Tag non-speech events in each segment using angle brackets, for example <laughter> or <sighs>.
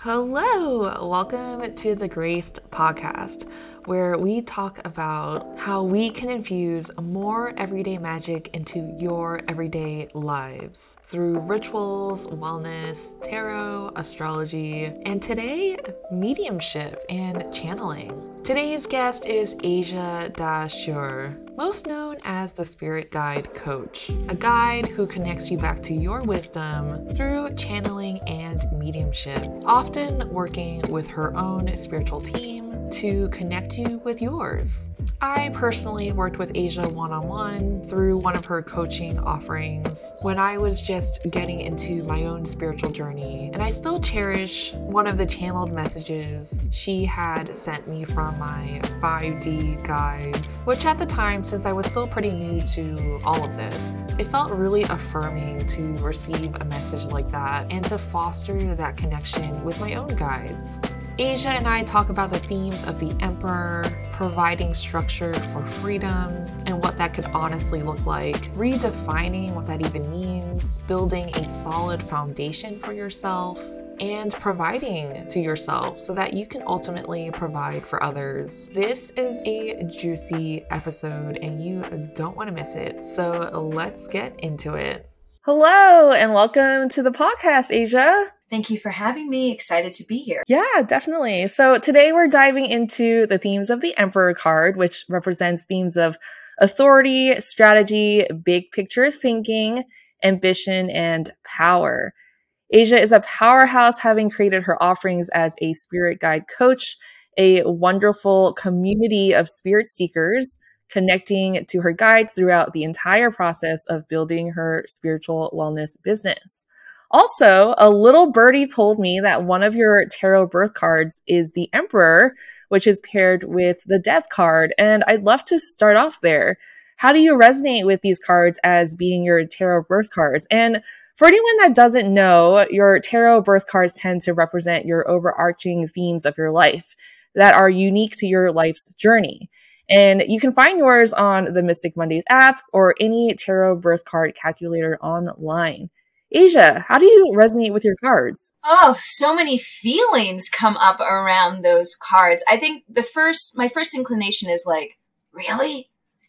Hello, welcome to the Graced podcast, where we talk about how we can infuse more everyday magic into your everyday lives through rituals, wellness, tarot, astrology, and today, mediumship and channeling. Today's guest is Aja Daashuur, most known as the Spirit Guide Coach, a guide who connects you back to your wisdom through channeling and mediumship, often working with her own spiritual team to connect you with yours. I personally worked with Aja one on one through one of her coaching offerings when I was just getting into my own spiritual journey, and I still cherish one of the channeled messages she had sent me from my 5D guides, which at the time, since I was still pretty new to all of this, it felt really affirming to receive a message like that and to foster that connection with my own guides. Aja and I talk about the themes of the Emperor, providing structure for freedom, and what that could honestly look like, redefining what that even means, building a solid foundation for yourself, and providing to yourself so that you can ultimately provide for others. This is a juicy episode and you don't want to miss it. So let's get into it. Hello and welcome to the podcast, Aja. Thank you for having me. Excited to be here. Yeah, definitely. So today we're diving into the themes of the Emperor card, which represents themes of authority, strategy, big picture thinking, ambition, and power. Aja is a powerhouse, having created her offerings as a spirit guide coach, a wonderful community of spirit seekers connecting to her guides throughout the entire process of building her spiritual wellness business. Also, a little birdie told me that one of your tarot birth cards is the Emperor, which is paired with the Death card. And I'd love to start off there. How do you resonate with these cards as being your tarot birth cards? And for anyone that doesn't know, your tarot birth cards tend to represent your overarching themes of your life that are unique to your life's journey. And you can find yours on the Mystic Mondays app or any tarot birth card calculator online. Aja, how do you resonate with your cards? Oh, so many feelings come up around those cards. I think the first, my first inclination is like, really?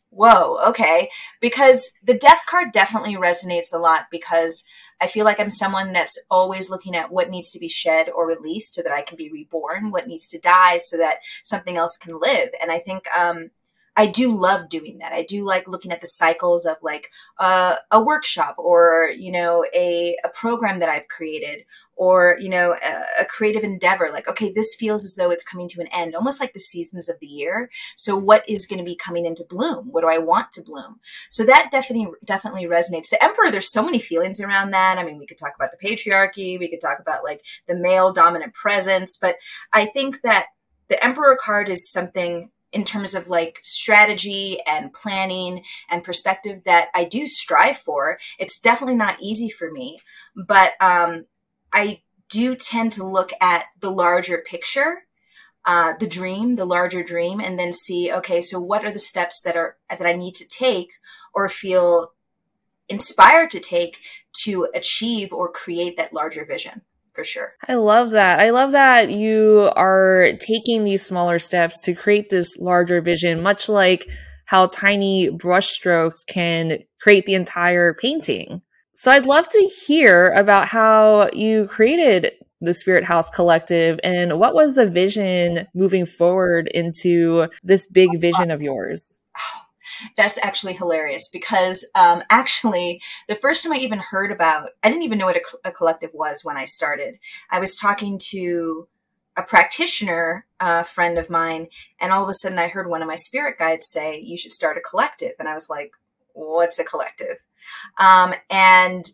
Whoa, okay. Because the death card definitely resonates a lot because I feel like I'm someone that's always looking at what needs to be shed or released so that I can be reborn, what needs to die so that something else can live. And I think, um, I do love doing that. I do like looking at the cycles of like uh, a workshop or you know a a program that I've created or you know a, a, creative endeavor. Like okay, this feels as though it's coming to an end, almost like the seasons of the year. So what is going to be coming into bloom? What do I want to bloom? So that definitely definitely resonates. The emperor, there's so many feelings around that. I mean, we could talk about the patriarchy. We could talk about like the male dominant presence, but I think that the emperor card is something in terms of like strategy and planning and perspective that I do strive for. It's definitely not easy for me, but um, I do tend to look at the larger picture, uh, the dream, the larger dream, and then see, okay, so what are the steps that are that I need to take or feel inspired to take to achieve or create that larger vision for sure. I love that. I love that you are taking these smaller steps to create this larger vision, much like how tiny brushstrokes can create the entire painting. So I'd love to hear about how you created the Spirit House Collective and what was the vision moving forward into this big vision of yours? That's actually hilarious because um, actually, the first time I even heard about, I didn't even know what a, a collective was when I started. I was talking to a practitioner, a friend of mine, and all of a sudden I heard one of my spirit guides say, You should start a collective. And I was like, What's a collective? Um, and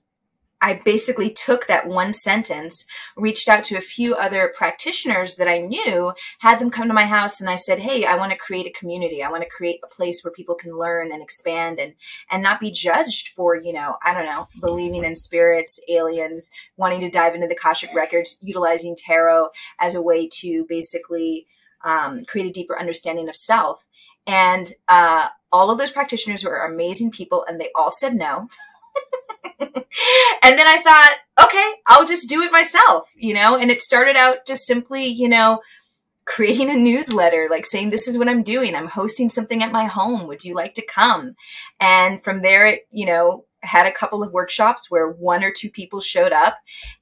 I basically took that one sentence, reached out to a few other practitioners that I knew, had them come to my house, and I said, "Hey, I want to create a community. I want to create a place where people can learn and expand and and not be judged for, you know, I don't know, believing in spirits, aliens, wanting to dive into the Akashic records, utilizing tarot as a way to basically um, create a deeper understanding of self." And uh, all of those practitioners were amazing people, and they all said no. <laughs> <laughs> and then I thought, okay, I'll just do it myself, you know? And it started out just simply, you know, creating a newsletter, like saying, this is what I'm doing. I'm hosting something at my home. Would you like to come? And from there, it, you know, had a couple of workshops where one or two people showed up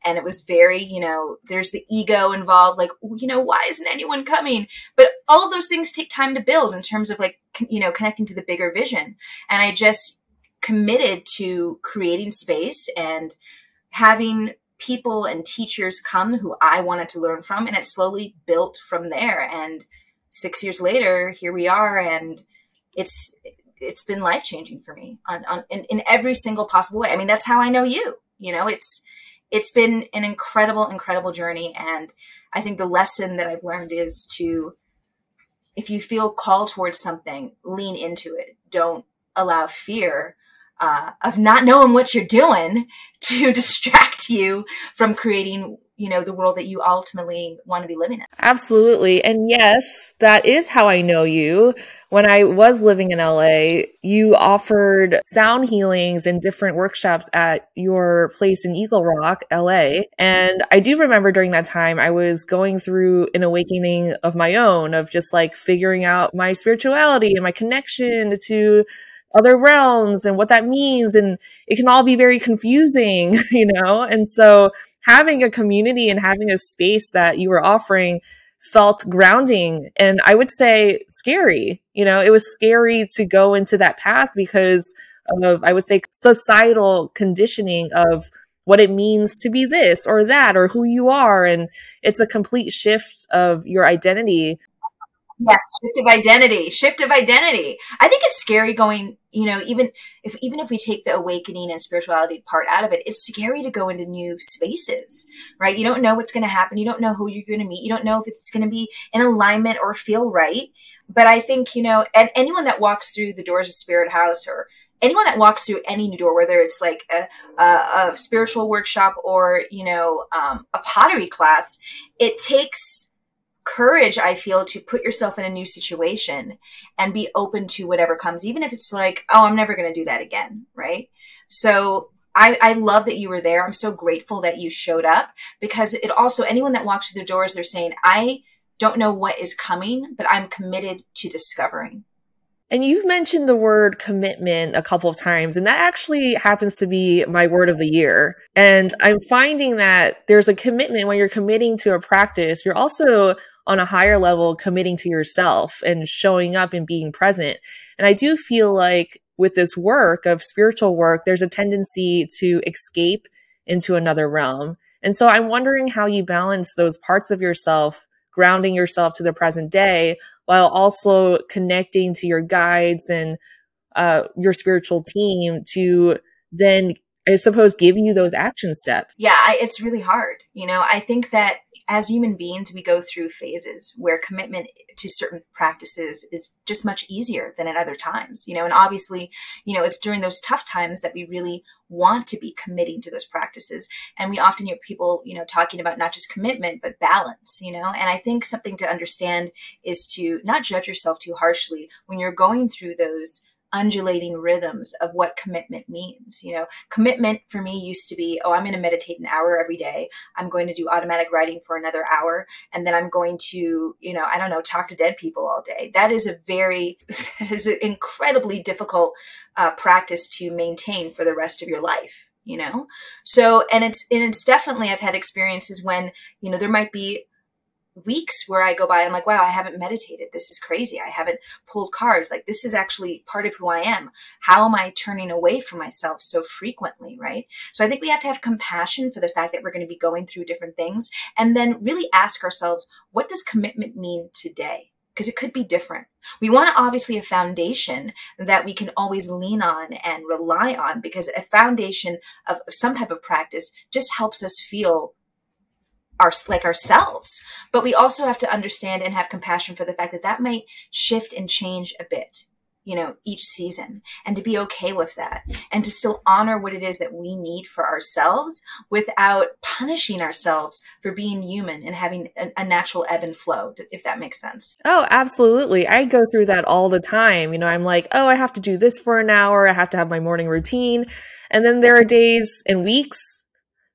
and it was very, you know, there's the ego involved, like, you know, why isn't anyone coming? But all of those things take time to build in terms of like, you know, connecting to the bigger vision. And I just committed to creating space and having people and teachers come who I wanted to learn from. And it slowly built from there. And six years later, here we are. And it's, it's been life changing for me on, on in, in every single possible way. I mean, that's how I know you. You know, it's it's been an incredible, incredible journey, and I think the lesson that I've learned is to, if you feel called towards something, lean into it. Don't allow fear uh, of not knowing what you're doing <laughs> to distract you from creating you know the world that you ultimately want to be living in. Absolutely. And yes that is how i know you. When i was living in la you offered sound healings and different workshops at your place in eagle rock la and i do remember during that time i was going through an awakening of my own of just like figuring out my spirituality and my connection to other realms and what that means and it can all be very confusing <laughs> you know? And so having a community and having a space that you were offering felt grounding and i would say scary you know? It was scary to go into that path because of i would say societal conditioning of what it means to be this or that or who you are and it's a complete shift of your identity Yes, shift of identity, shift of identity. I think it's scary going, you know, even if even if we take the awakening and spirituality part out of it, it's scary to go into new spaces, right? You don't know what's going to happen. You don't know who you're going to meet. You don't know if it's going to be in alignment or feel right. But I think, you know, and anyone that walks through the doors of Spirit House or anyone that walks through any new door, whether it's like a, a, a spiritual workshop or, you know, um, a pottery class, it takes courage i feel to put yourself in a new situation and be open to whatever comes even if it's like oh i'm never going to do that again right so I, I love that you were there i'm so grateful that you showed up because it also anyone that walks through the doors they're saying i don't know what is coming but i'm committed to discovering and you've mentioned the word commitment a couple of times, and that actually happens to be my word of the year. And I'm finding that there's a commitment when you're committing to a practice. You're also on a higher level committing to yourself and showing up and being present. And I do feel like with this work of spiritual work, there's a tendency to escape into another realm. And so I'm wondering how you balance those parts of yourself, grounding yourself to the present day while also connecting to your guides and uh, your spiritual team to then, I suppose, give you those action steps. Yeah, I, it's really hard. You know, I think that as human beings, we go through phases where commitment to certain practices is just much easier than at other times, you know, and obviously, you know, it's during those tough times that we really want to be committing to those practices. And we often hear people, you know, talking about not just commitment, but balance, you know, and I think something to understand is to not judge yourself too harshly when you're going through those undulating rhythms of what commitment means. You know, commitment for me used to be, oh, I'm going to meditate an hour every day. I'm going to do automatic writing for another hour. And then I'm going to, you know, I don't know, talk to dead people all day. That is a very, <laughs> that is an incredibly difficult uh, practice to maintain for the rest of your life you know so and it's and it's definitely i've had experiences when you know there might be weeks where I go by I'm like, wow, I haven't meditated. This is crazy. I haven't pulled cards. Like, this is actually part of who I am. How am I turning away from myself so frequently? Right. So I think we have to have compassion for the fact that we're going to be going through different things and then really ask ourselves, what does commitment mean today? Because it could be different. We want obviously a foundation that we can always lean on and rely on because a foundation of some type of practice just helps us feel our like ourselves but we also have to understand and have compassion for the fact that that might shift and change a bit you know, each season and to be okay with that and to still honor what it is that we need for ourselves without punishing ourselves for being human and having a, a, natural ebb and flow, if that makes sense. Oh, absolutely. I go through that all the time. You know, I'm like, oh, I have to do this for an hour. I have to have my morning routine. And then there are days and weeks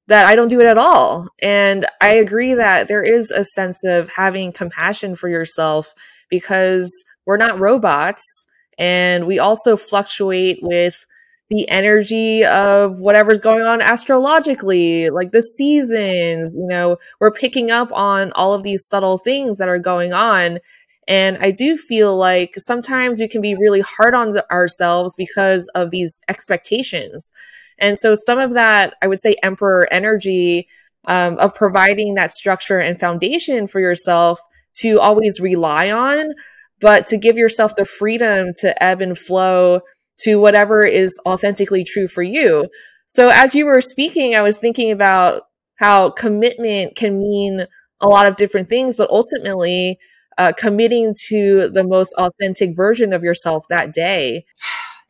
that I don't do it at all. And I agree that there is a sense of having compassion for yourself because we're not robots and we also fluctuate with the energy of whatever's going on astrologically, like the seasons, you know, we're picking up on all of these subtle things that are going on. And I do feel like sometimes we can be really hard on ourselves because of these expectations. And so some of that, I would say, emperor energy um, of providing that structure and foundation for yourself to always rely on but to give yourself the freedom to ebb and flow to whatever is authentically true for you. So as you were speaking, I was thinking about how commitment can mean a lot of different things, but ultimately uh, committing to the most authentic version of yourself that day.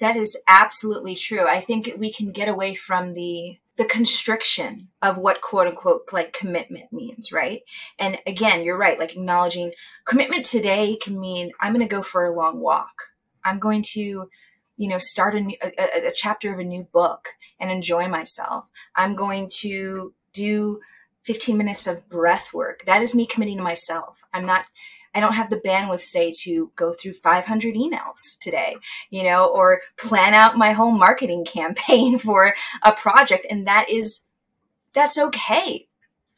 That is absolutely true. I think we can get away from the the constriction of what quote unquote like commitment means, right? And again, you're right, like acknowledging commitment today can mean I'm going to go for a long walk. I'm going to, you know, start a, new, a, a chapter of a new book and enjoy myself. I'm going to do 15 minutes of breath work. That is me committing to myself. I'm not I don't have the bandwidth, say, to go through 500 emails today, you know, or plan out my whole marketing <laughs> campaign for a project. And that is, that's okay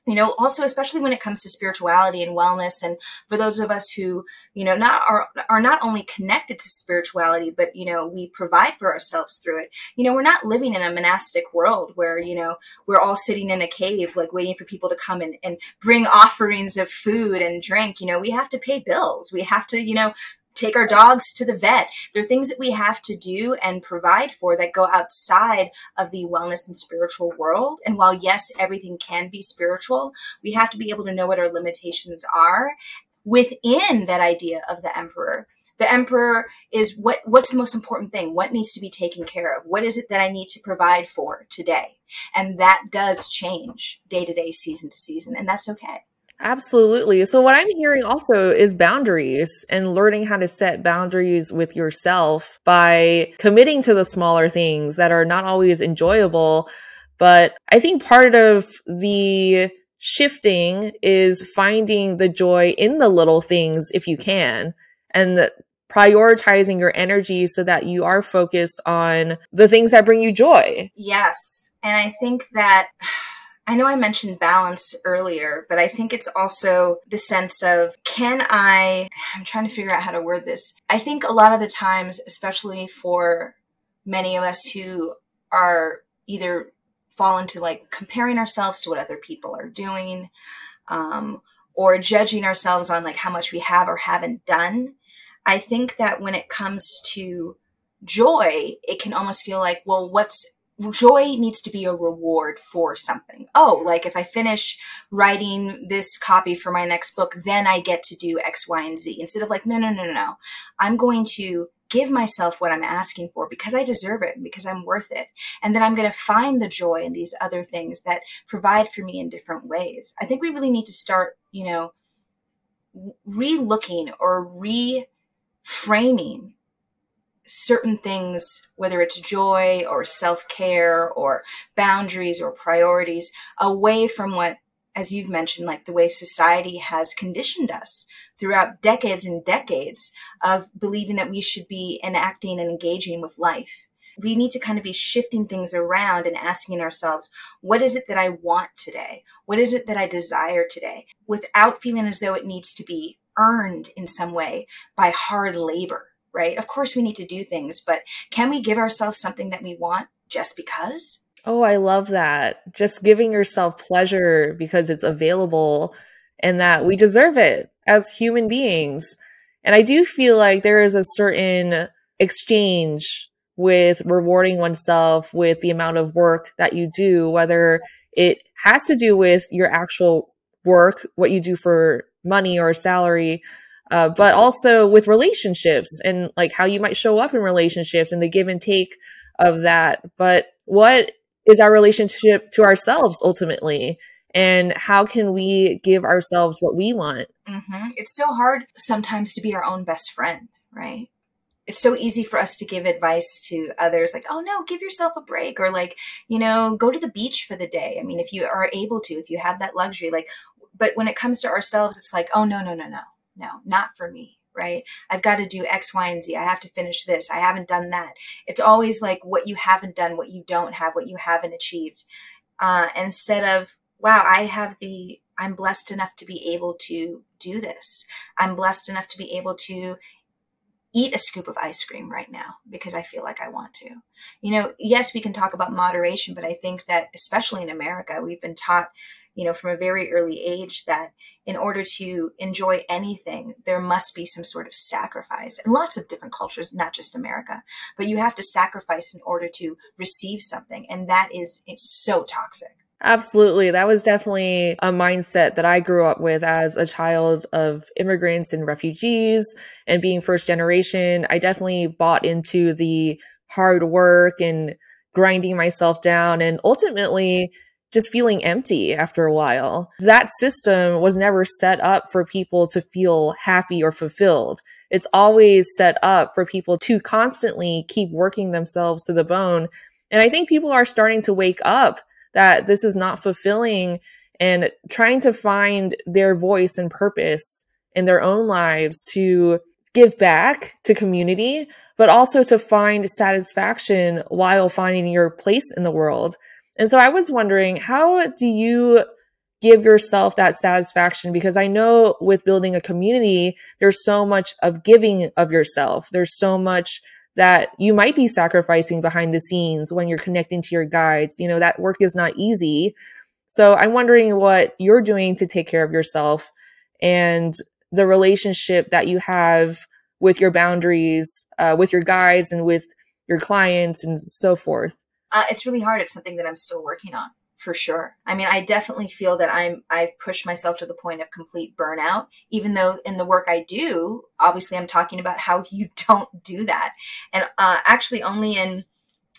you know also especially when it comes to spirituality and wellness and for those of us who you know not are are not only connected to spirituality but you know we provide for ourselves through it. You know we're not living in a monastic world where you know we're all sitting in a cave like waiting for people to come and, and bring offerings of food and drink. You know we have to pay bills. We have to you know take our dogs to the vet. There are things that we have to do and provide for that go outside of the wellness and spiritual world. And while yes, everything can be spiritual, we have to be able to know what our limitations are within that idea of the emperor. The emperor is what what's the most important thing? What needs to be taken care of? What is it that I need to provide for today? And that does change day to day, season to season, and that's okay. Absolutely. So, what I'm hearing also is boundaries and learning how to set boundaries with yourself by committing to the smaller things that are not always enjoyable. But I think part of the shifting is finding the joy in the little things if you can and prioritizing your energy so that you are focused on the things that bring you joy. Yes. And I think that I know I mentioned balance earlier, but I think it's also the sense of can I, I'm trying to figure out how to word this. I think a lot of the times, especially for many of us who are either fall into like comparing ourselves to what other people are doing, um, or judging ourselves on like how much we have or haven't done. I think that when it comes to joy, it can almost feel like, well, what's joy needs to be a reward for something. Oh, like if I finish writing this copy for my next book, then I get to do X, Y, and Z. Instead of like, no, no, no, no, no. I'm going to give myself what I'm asking for because I deserve it because I'm worth it. And then I'm going to find the joy in these other things that provide for me in different ways. I think we really need to start, you know, re-looking or reframing certain things, whether it's joy or self care or boundaries or priorities, away from what, as you've mentioned, like the way society has conditioned us throughout decades and decades of believing that we should be enacting and engaging with life. We need to kind of be shifting things around and asking ourselves, what is it that I want today? What is it that I desire today? Without feeling as though it needs to be earned in some way by hard labor right? Of course, we need to do things, but can we give ourselves something that we want just because? Oh, I love that. Just giving yourself pleasure because it's available and that we deserve it as human beings. And I do feel like there is a certain exchange with rewarding oneself with the amount of work that you do, whether it has to do with your actual work, what you do for money or salary, uh, but also with relationships and like how you might show up in relationships and the give and take of that. But what is our relationship to ourselves ultimately? And how can we give ourselves what we want? Mm-hmm. It's so hard sometimes to be our own best friend, right? It's so easy for us to give advice to others like, oh no, give yourself a break, or like, you know, go to the beach for the day. I mean, if you are able to, if you have that luxury, like, but when it comes to ourselves, it's like, oh no, no, no, no, no, not for me right? I've got to do X, Y, and Z. I have to finish this. I haven't done that. It's always like what you haven't done, what you don't have, what you haven't achieved. Uh, instead of, wow, I have the, I'm blessed enough to be able to do this. I'm blessed enough to be able to eat a scoop of ice cream right now because I feel like I want to. You know, yes, we can talk about moderation, but I think that especially in America, we've been taught, you know, from a very early age that in order to enjoy anything, there must be some sort of sacrifice. And lots of different cultures, not just America, but you have to sacrifice in order to receive something. And that is it's so toxic. Absolutely. That was definitely a mindset that I grew up with as a child of immigrants and refugees and being first generation. I definitely bought into the hard work and grinding myself down and ultimately just feeling empty after a while. That system was never set up for people to feel happy or fulfilled. It's always set up for people to constantly keep working themselves to the bone. And I think people are starting to wake up that this is not fulfilling and trying to find their voice and purpose in their own lives to give back to community, but also to find satisfaction while finding your place in the world. And so I was wondering, how do you give yourself that satisfaction? Because I know with building a community, there's so much of giving of yourself. There's so much that you might be sacrificing behind the scenes when you're connecting to your guides. You know, that work is not easy. So I'm wondering what you're doing to take care of yourself and the relationship that you have with your boundaries, uh, with your guides and with your clients and so forth. Uh, it's really hard. It's something that I'm still working on for sure. I mean, I definitely feel that I'm I've pushed myself to the point of complete burnout. Even though in the work I do, obviously, I'm talking about how you <laughs> don't do that. And uh, actually, only in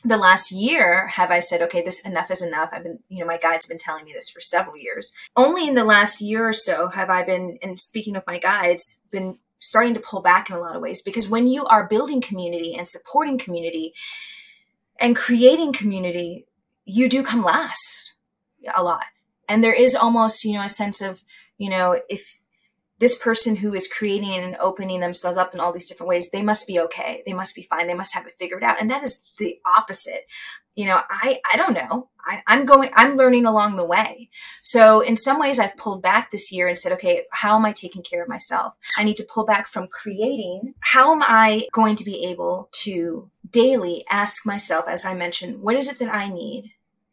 the last year have I said, okay, this enough is enough. I've been, you know, my guides been telling me this for several years. Only in the last year or so have I been, and speaking of my guides, been starting to pull back in a lot of ways because when you are building community and supporting community and creating community, you do come last a lot. And there is almost, you know, a sense of, you know, if this person who is creating and opening themselves up in all these different ways, they must be okay. They must be fine. They must have it figured out. And that is the opposite. You know, I, I don't know. I, I'm going, I'm learning along the way. So in some ways I've pulled back this year and said, okay, how am I taking care of myself? I need to pull back from creating. How am I going to be able to daily ask myself, as I mentioned, what is it that I need?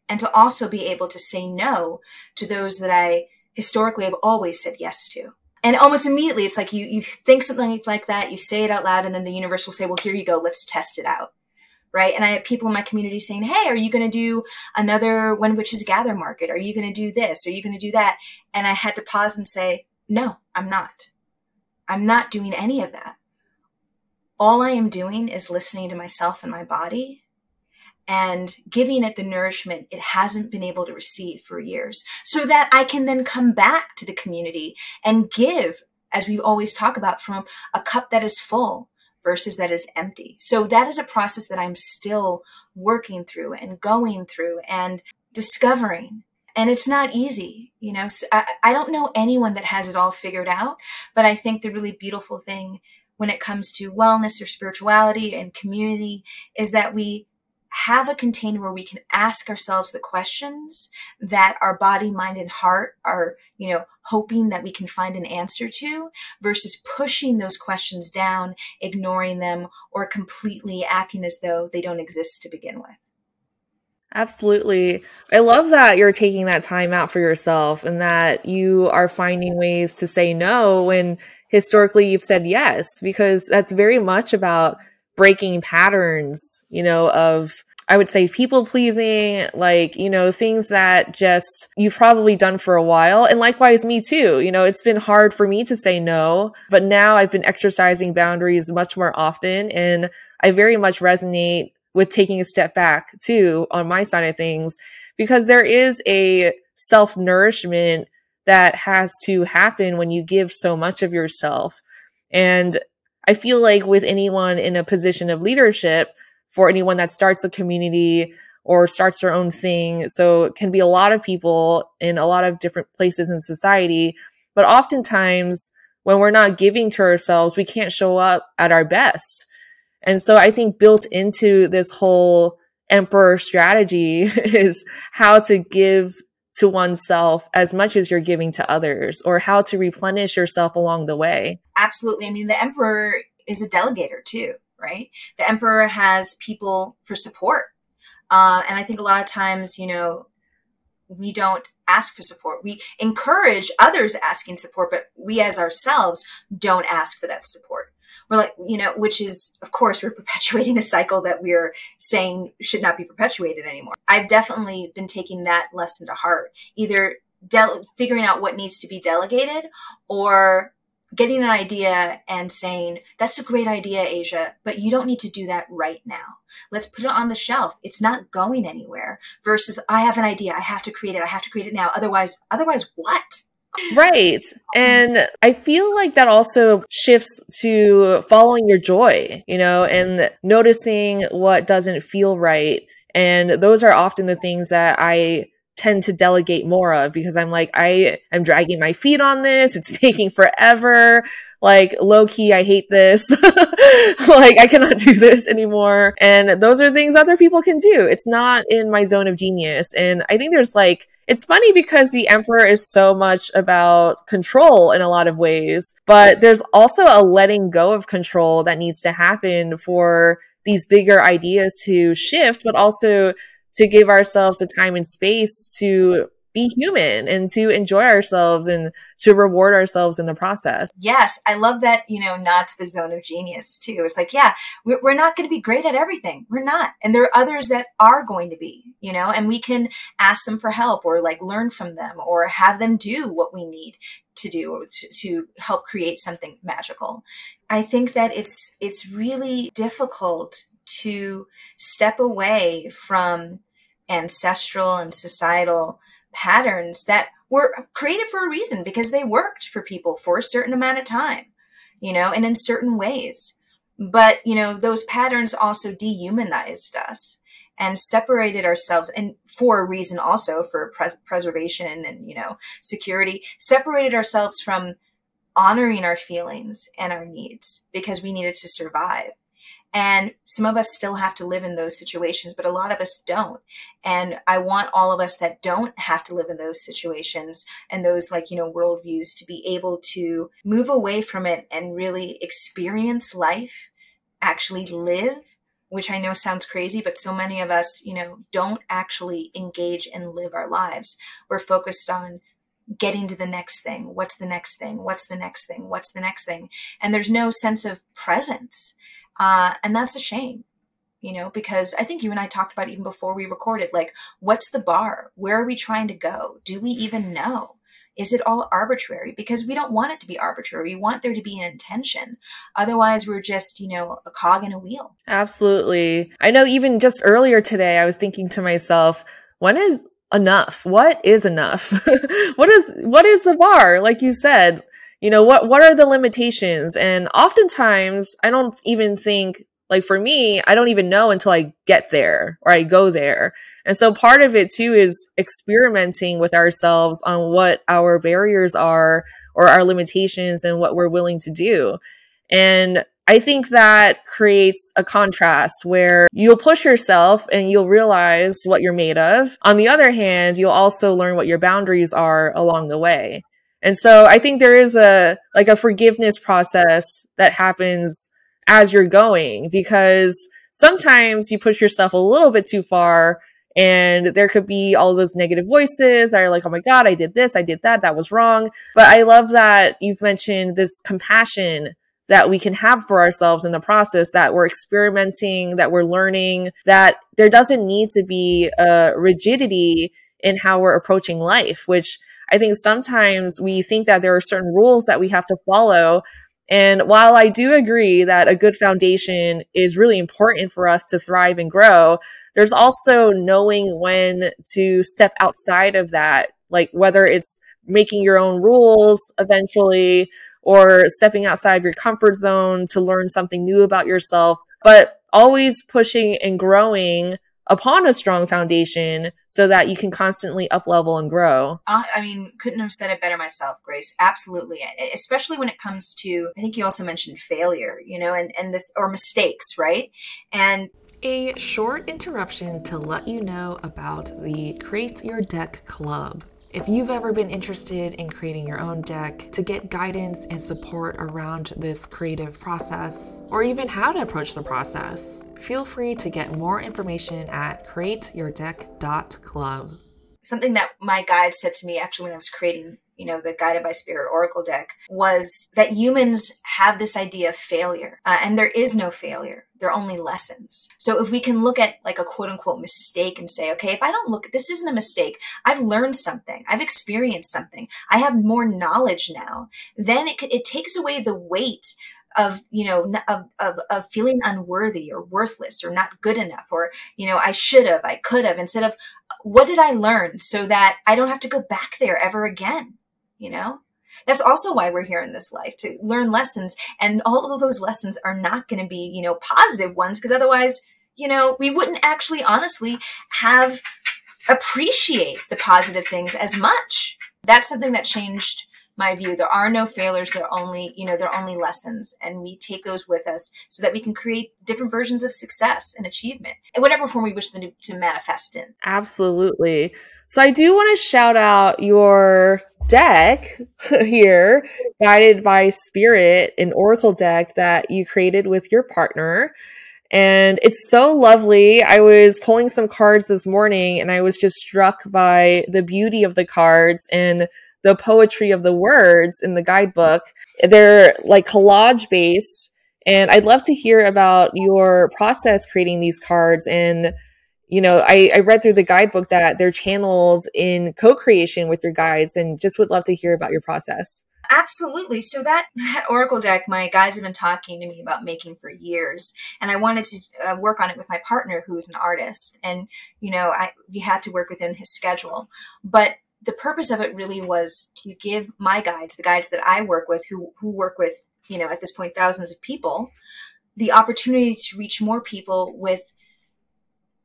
And to also be able to say no to those that I historically have always said yes to and almost immediately it's like you you think something like that you say it out loud and then the universe will say well here you go let's test it out. Right? And i have people in my community saying hey are you going to do another when witches gather market? Are you going to do this? Are you going to do that? And i had to pause and say no i'm not. I'm not doing any of that. All i am doing is listening to myself and my body and giving it the nourishment it hasn't been able to receive for years so that I can then come back to the community and give, as we always talk about, from a cup that is full versus that is empty. So that is a process that I'm still working through and going through and discovering. And it's not easy, you know. So I, I don't know anyone that has it all figured out, but I think the really beautiful thing when it comes to wellness or spirituality and community is that we have a container where we can ask ourselves the questions that our body, mind, and heart are, you know, hoping that we can find an answer to versus pushing those questions down, ignoring them, or completely acting as though they don't exist to begin with. Absolutely. I love that you're taking that time out for yourself and that you are finding ways to say no when historically you've said yes, because that's very much about breaking patterns, you know, of I would say people pleasing, like, you know, things that just you've probably done for a while. And likewise, me too. You know, it's been hard for me to say no, but now I've been exercising boundaries much more often. And I very much resonate with taking a step back too on my side of things because there is a self nourishment that has to happen when you give so much of yourself. And I feel like with anyone in a position of leadership, for anyone that starts a community or starts their own thing, so it can be a lot of people in a lot of different places in society. But oftentimes, when we're not giving to ourselves, we can't show up at our best. And so I think built into this whole emperor strategy <laughs> is how to give to oneself as much as you're giving to others or how to replenish yourself along the way. Absolutely. I mean, the emperor is a delegator too, right? The emperor has people for support. Uh, and I think a lot of times, you know, we don't ask for support. We encourage others asking support, but we as ourselves don't ask for that support we're like, you know, which is, of course, we're <laughs> perpetuating a cycle that we're saying should not be perpetuated anymore. I've definitely been taking that lesson to heart, either de- figuring out what needs to be delegated or getting an idea and saying, that's a great idea, Aja, but you don't need to do that right now. Let's put it on the shelf. It's not going anywhere versus I have an idea. I have to create it. I have to create it now. Otherwise, otherwise what? Right. And I feel like that also shifts to following your joy, you know, and noticing what doesn't feel right. And those are often the things that I tend to delegate more of because I'm like, I am dragging my feet on this. It's <laughs> taking forever. Like low key, I hate this. <laughs> like I cannot do this anymore. And those are things other people can do. It's not in my zone of genius. And I think there's like, it's funny because the emperor is so much about control in a lot of ways, but there's also a letting go of control that needs to happen for these bigger ideas to shift, but also to give ourselves the time and space to be human and to enjoy ourselves and to reward ourselves in the process. Yes, I love that, you know, not to the zone of genius too. It's like, yeah, we're not going to be great at everything. We're not. And there are others that are going to be, you know, and we can ask them for help or like learn from them or have them do what we need to do to, help create something magical. I think that it's, it's really difficult to step away from ancestral and societal patterns that were created for a reason because they worked for people for a certain amount of time, you know, and in certain ways. But, you know, those patterns also dehumanized us and separated ourselves and for a reason also for pres- preservation and, you know, security, separated ourselves from honoring our feelings and our needs because we needed to survive. And some of us still have to live in those situations, but a lot of us don't. And I want all of us that don't have to live in those situations and those like, you know, worldviews to be able to move away from it and really experience life, actually live, which I know sounds crazy, but so many of us, you know, don't actually engage and live our lives. We're focused on getting to the next thing. What's the next thing? What's the next thing? What's the next thing? And there's no sense of presence uh, and that's a shame, you know, because I think you and I talked about even before we recorded, like, what's the bar? Where are we trying to go? Do we even know? Is it all arbitrary? Because we don't want it to be arbitrary. We want there to be an intention. Otherwise, we're just, you know, a cog in a wheel. Absolutely. I know even just earlier today, I was thinking to myself, when is enough? What is enough? <laughs> what is, what is the bar? Like you said, you know what what are the limitations and oftentimes i don't even think like for me i don't even know until i get there or i go there and so part of it too is experimenting with ourselves on what our barriers are or our limitations and what we're willing to do and I think that creates a contrast where you'll push yourself and you'll realize what you're made of. On the other hand, you'll also learn what your boundaries are along the way. And so I think there is a like a forgiveness process that happens as you're going because sometimes you push yourself a little bit too far and there could be all those negative voices are like, oh my God, I did this, I did that, that was wrong. But I love that you've mentioned this compassion that we can have for ourselves in the process that we're experimenting, that we're learning, that there doesn't need to be a rigidity in how we're approaching life, which I think sometimes we think that there are certain rules that we have to follow. And while I do agree that a good foundation is really important for us to thrive and grow, there's also knowing when to step outside of that, like whether it's making your own rules eventually or stepping outside of your comfort zone to learn something new about yourself, but always pushing and growing upon a strong foundation so that you can constantly up level and grow. Uh, I mean, couldn't have said it better myself, Grace. Absolutely. Especially when it comes to, I think you also mentioned failure, you know, and, and this, or mistakes, right? And a short interruption to let you know about the Create Your Deck Club. If you've ever been interested in creating your own deck to get guidance and support around this creative process, or even how to approach the process, feel free to get more information at createyourdeck.club. Something that my guide said to me actually when I was creating you know, the Guided by Spirit Oracle deck was that humans have this idea of failure, uh, and there is no failure. They're only lessons. So if we can look at like a quote unquote mistake and say, okay, if I don't look, this isn't a mistake. I've learned something. I've experienced something. I have more knowledge now. Then it, it takes away the weight of you know of, of, of feeling unworthy or worthless or not good enough or you know i should have i could have instead of what did i learn so that i don't have to go back there ever again you know? That's also why we're here in this life to learn lessons. And all of those lessons are not going to be, you know, positive ones because otherwise, you know, we wouldn't actually honestly have appreciate the positive things as much. That's something that changed my view. There are no failures. They're only, you know, they're only lessons. And we take those with us so that we can create different versions of success and achievement in whatever form we wish them to, to manifest in. Absolutely. So I do want to shout out your deck <laughs> here, guided by spirit, an oracle deck that you created with your partner. And it's so lovely. I was pulling some cards this morning and I was just struck by the beauty of the cards and the poetry of the words in the guidebook. They're like collage based. And I'd love to hear about your process creating these cards and you know, I, I read through the guidebook that they're channeled in co-creation with your guides and just would love to hear about your process. Absolutely. So that <laughs> that Oracle deck, my guides have been talking to me about making for years, and I wanted to uh, work on it with my partner, who's an artist, and you know, I we had to work within his schedule. But the purpose of it really was to give my guides, the guides that I work with, who who work with you know at this point thousands of people, the opportunity to reach more people with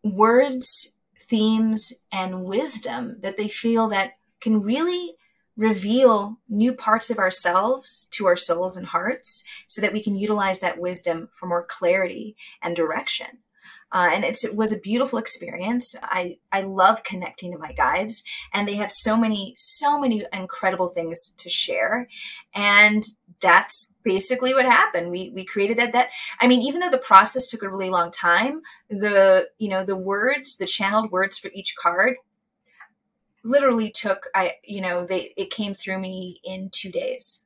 words, themes, and wisdom that they feel that can really reveal new parts of ourselves to our souls and hearts so that we can utilize that wisdom for more clarity and direction. Uh, and it was a beautiful experience. I, I love connecting to my guides and they have so many, so many incredible things to share. And that's basically what happened. We, we created that, that, I mean, even though the process took a really long time, the, you know, the words, the channeled words for each card literally took, I, you know, they, it came through me in two days.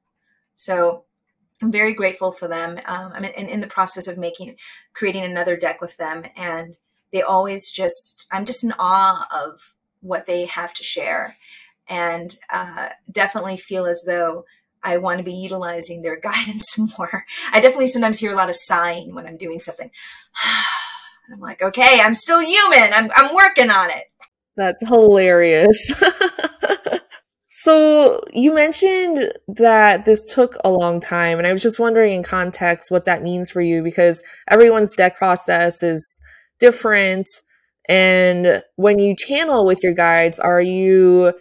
So I'm very grateful for them. Um, I'm in, in, the process of making, creating another deck with them, and they always just, I'm just in awe of what they have to share, and uh, definitely feel as though I want to be utilizing their <laughs> guidance more. I definitely sometimes hear a lot of sighing when I'm doing something. <sighs> I'm like, okay, I'm still human. I'm I'm working on it. That's hilarious. <laughs> So you mentioned that this took a long time, and I was just wondering in context what that means for you because everyone's deck process is different. And when you channel with your guides, are you,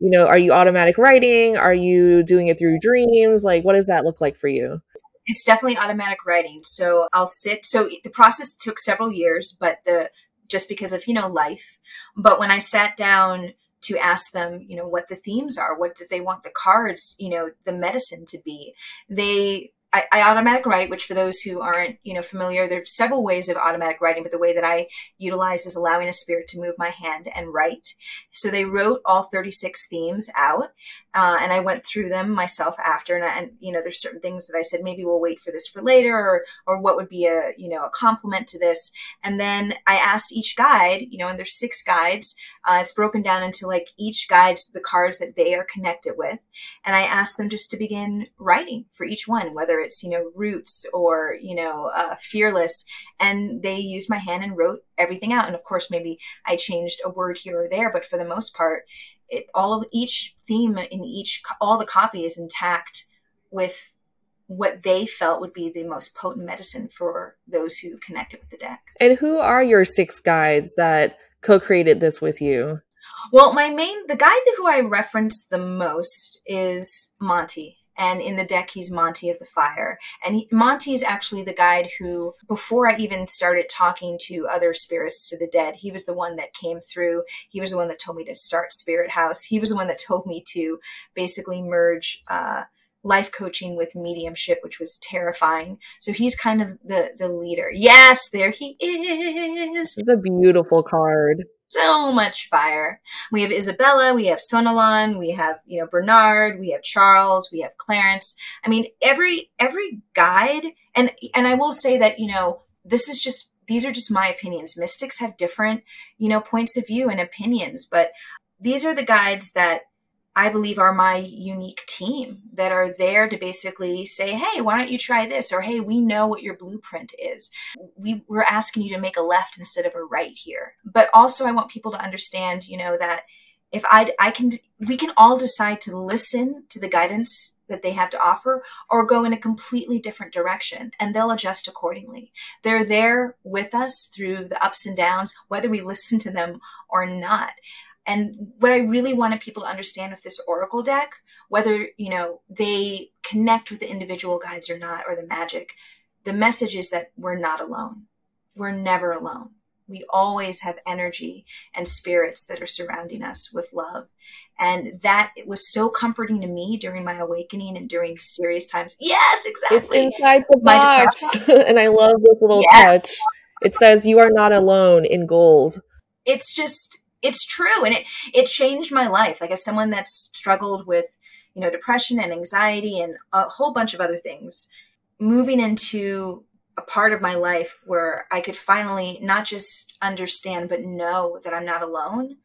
you know, are you automatic writing? Are you doing it through dreams? Like, what does that look like for you? It's definitely automatic writing. So I'll sit. So the process took several years, but the just because of you know life. But when I sat down to ask them, you know, what the themes are. What do they want the cards, you know, the medicine to be? They I, I, automatic write, which for those who aren't, you know, familiar, there's several ways of automatic writing, but the way that I utilize is allowing a spirit to move my hand and write. So they wrote all 36 themes out, uh, and I went through them myself after, and, I, and, you know, there's certain things that I said maybe we'll wait for this for later, or or what would be a you know a compliment to this, and then I asked each guide, you know, and there's six guides. Uh, it's broken down into like each guide's the cards that they are connected with, and I asked them just to begin writing for each one, whether it's you know roots or you know uh, fearless, and they used my hand and wrote everything out, and of course maybe I changed a word here or there, but for the most part it, all of each theme in each all the copy is intact with what they felt would be the most potent medicine for those who connected with the deck. And who are your six guides that co-created this with you? Well, my main the guy who I reference the most is Monty and in the deck he's Monty of the Fire. And he, Monty is actually the guide who, before I even started talking to other spirits to the dead, he was the one that came through. He was the one that told me to start Spirit House. He was the one that told me to basically merge. Uh, life coaching with mediumship, which was terrifying. So he's kind of the the leader. Yes, there he is. It's a beautiful card so much fire. We have Isabella, we have Sonalon, we have, you know, Bernard, we have Charles, we have Clarence. I mean, every every guide and and I will say that, you know, this is just these are just my opinions. Mystics have different, you know, points of view and opinions, but these are the guides that I believe are my unique team that are there to basically say, hey, why don't you try this? Or hey, we know what your blueprint is. We, we're asking you to make a left instead of a right here. But also, I want people to understand, you know, that if I, I can, we can all decide to listen to the guidance that they have to offer or go in a completely different direction and they'll adjust accordingly. They're there with us through the ups and downs, whether we listen to them or not. And what I really wanted people to understand with this Oracle deck, whether, you know, they connect with the individual guides or not, or the magic, the message is that we're not alone. We're never alone. We always have energy and spirits that are surrounding us with love. And that it was so comforting to me during my awakening and during serious times. Yes, exactly. It's inside the box. <laughs> and I love this little yes. touch. It says, You are not alone in gold. It's just, it's true and it it changed my life. Like as someone that's struggled with you know depression and anxiety and a whole bunch of other things moving into a part of my life where i could finally not just understand but know that i'm not alone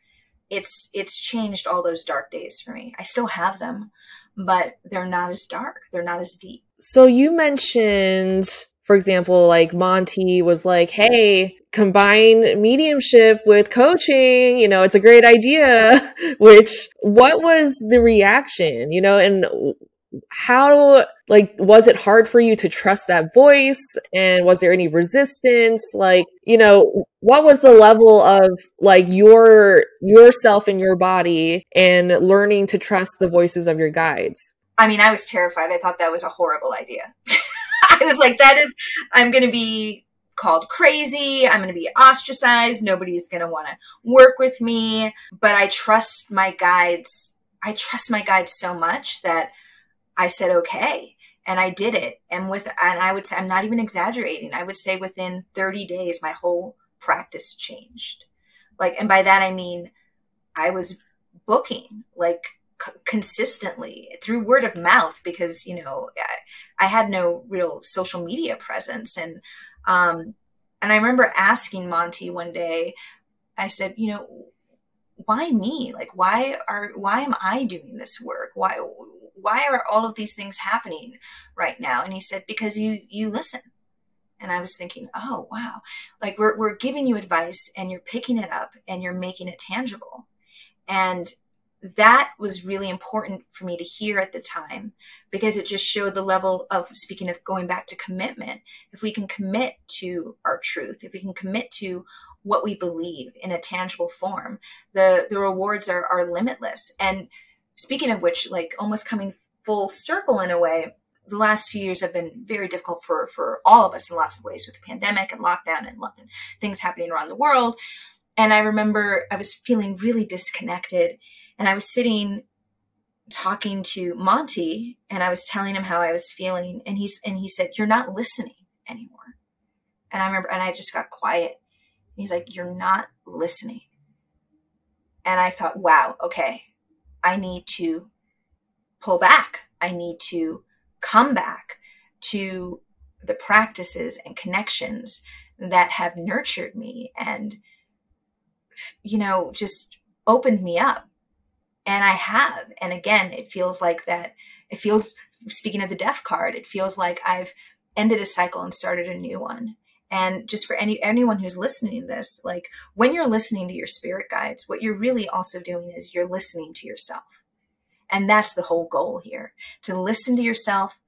it's it's changed all those dark days for me. I still have them but they're not as dark. They're not as deep. So you mentioned for example, like Monty was like, Hey, combine mediumship with coaching, you know, it's a great idea, <laughs> which what was the reaction, you know, and how like was it hard for you to trust that voice? And was there any resistance? Like you know what was the level of like your yourself and your body and learning to trust the voices of your guides? I mean i was terrified. I thought that was a horrible idea <laughs> <laughs> I was like, that is, I'm going to be called crazy. I'm going to be ostracized. Nobody's going to want to work with me. But I trust my guides. I trust my guides so much that I said, okay. And I did it. And with, and I would say, I'm not even exaggerating. I would say within 30 days, my whole practice changed. Like, and by that, I mean, I was booking like c- consistently through word of mouth because, you know, I had no real social media presence. And, um, and I remember asking Monty one day, I said, you know, why me? Like, why are, why am I doing this work? Why, why are all of these things happening right now? And he said, because you, you listen. And I was thinking, oh, wow. Like we're, we're giving you advice and you're picking it up and you're making it tangible. And that was really important for me to hear at the time because it just showed the level of speaking of going back to commitment if we can commit to our truth if we can commit to what we believe in a tangible form the the rewards are are limitless. And speaking of which like almost coming full circle in a way the last few years have been very difficult for for all of us in lots of ways with the pandemic and lockdown and things happening around the world. And i remember i was feeling really disconnected and I was sitting talking to Monty and I was telling him how I was feeling and he's and he said you're not listening anymore. And I remember and I just got quiet. He's like you're not listening. And I thought, wow, okay. I need to pull back. I need to come back to the practices and connections that have nurtured me and you know just opened me up and I have. And again, it feels like that. It feels, speaking of the death card, it feels like I've ended a cycle and started a new one. And just for any anyone who's listening to this, like when you're listening to your spirit guides, what you're really also doing is you're listening to yourself. And that's the whole goal here to listen to yourself,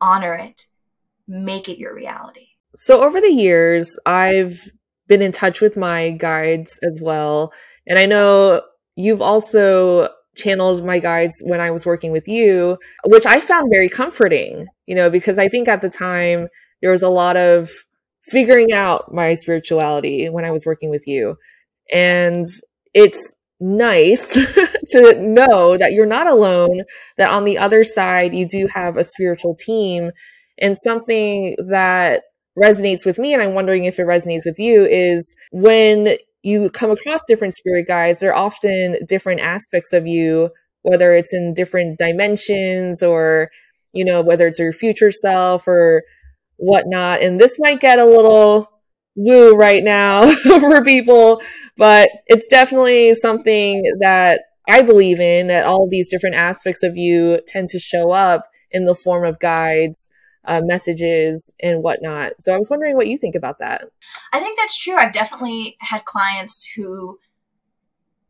honor it, make it your reality. So, over the years, I've been in touch with my guides as well. And I know you've also channeled my guides when I was working with you, which I found very comforting, you know, because I think at the time there was a lot of figuring out my spirituality when I was working with you. And it's nice <laughs> to know that you're not alone, that on the other side, you do have a spiritual team. And something that resonates with me, and I'm wondering if it resonates with you, is when you come across different spirit guides, they're often different aspects of you, whether it's in different dimensions or, you know, whether it's your future self or whatnot. And this might get a little woo right now <laughs> for people, but it's definitely something that I believe in that all these different aspects of you tend to show up in the form of guides uh, messages and whatnot. So I was wondering what you think about that. I think that's true. I've definitely had clients who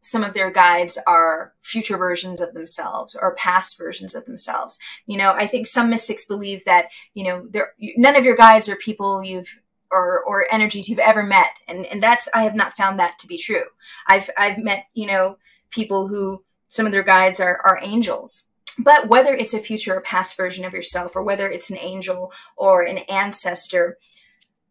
some of their guides are future versions of themselves or past versions of themselves. You know, I think some mystics believe that, you know, there none of your guides are people you've or or energies you've ever met. And and that's I have not found that to be true. I've I've met, you know, people who some of their guides are are angels but whether it's a future or past version of yourself, or whether it's an angel or an ancestor,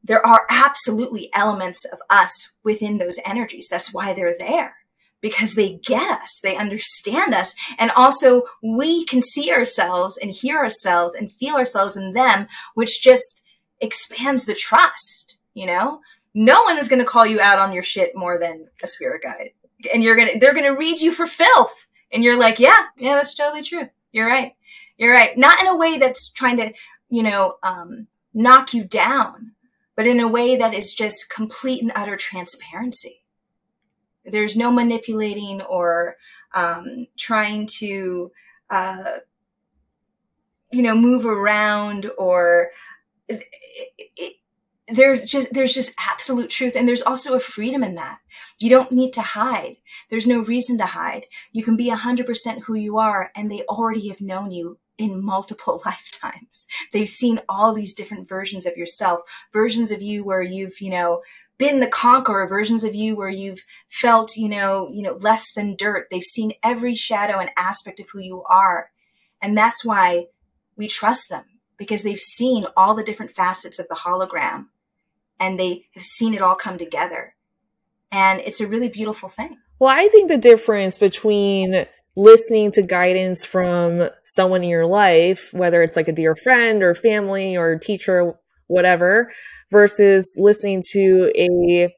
there are absolutely elements of us within those energies. That's why they're there because they get us, they understand us. And also, we can see ourselves and hear ourselves and feel ourselves in them, which just expands the trust, you know? No one is going to call you out on your shit more than a spirit guide. And you're going to, they're going to read you for filth. And you're like, yeah, yeah, that's totally true. You're right. You're right. Not in a way that's trying to, you know, um, knock you down, but in a way that is just complete and utter transparency. There's no manipulating or um, trying to, uh, you know, move around or it, it, there's just there's just absolute truth and there's also a freedom in that you don't need to hide there's no reason to hide. You can be 100% who you are, and they already have known you in multiple <laughs> lifetimes. They've seen all these different versions of yourself, versions of you where you've, you know, been the conqueror, versions of you where you've felt, you know, you know, less than dirt. They've seen every shadow and aspect of who you are. And that's why we trust them because they've seen all the different facets of the hologram and they have seen it all come together. And it's a really beautiful thing. Well, I think the difference between listening to guidance from someone in your life, whether it's like a dear friend or family or teacher, whatever, versus listening to a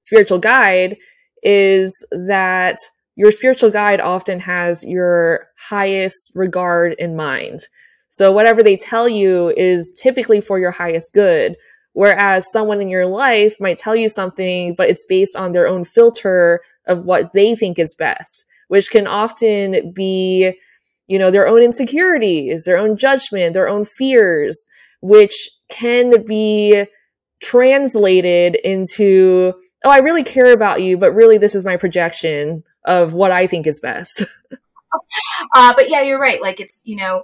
spiritual guide is that your spiritual guide often has your highest regard in mind. So whatever they tell you is typically for your highest good. Whereas someone in your life might tell you something, but it's based on their own filter of what they think is best, which can often be, you know, their own insecurities, their own judgment, their own fears, which can be translated into, oh, I really care about you, but really this is my projection of what I think is best. <laughs> uh, but yeah, you're right. Like it's, you know,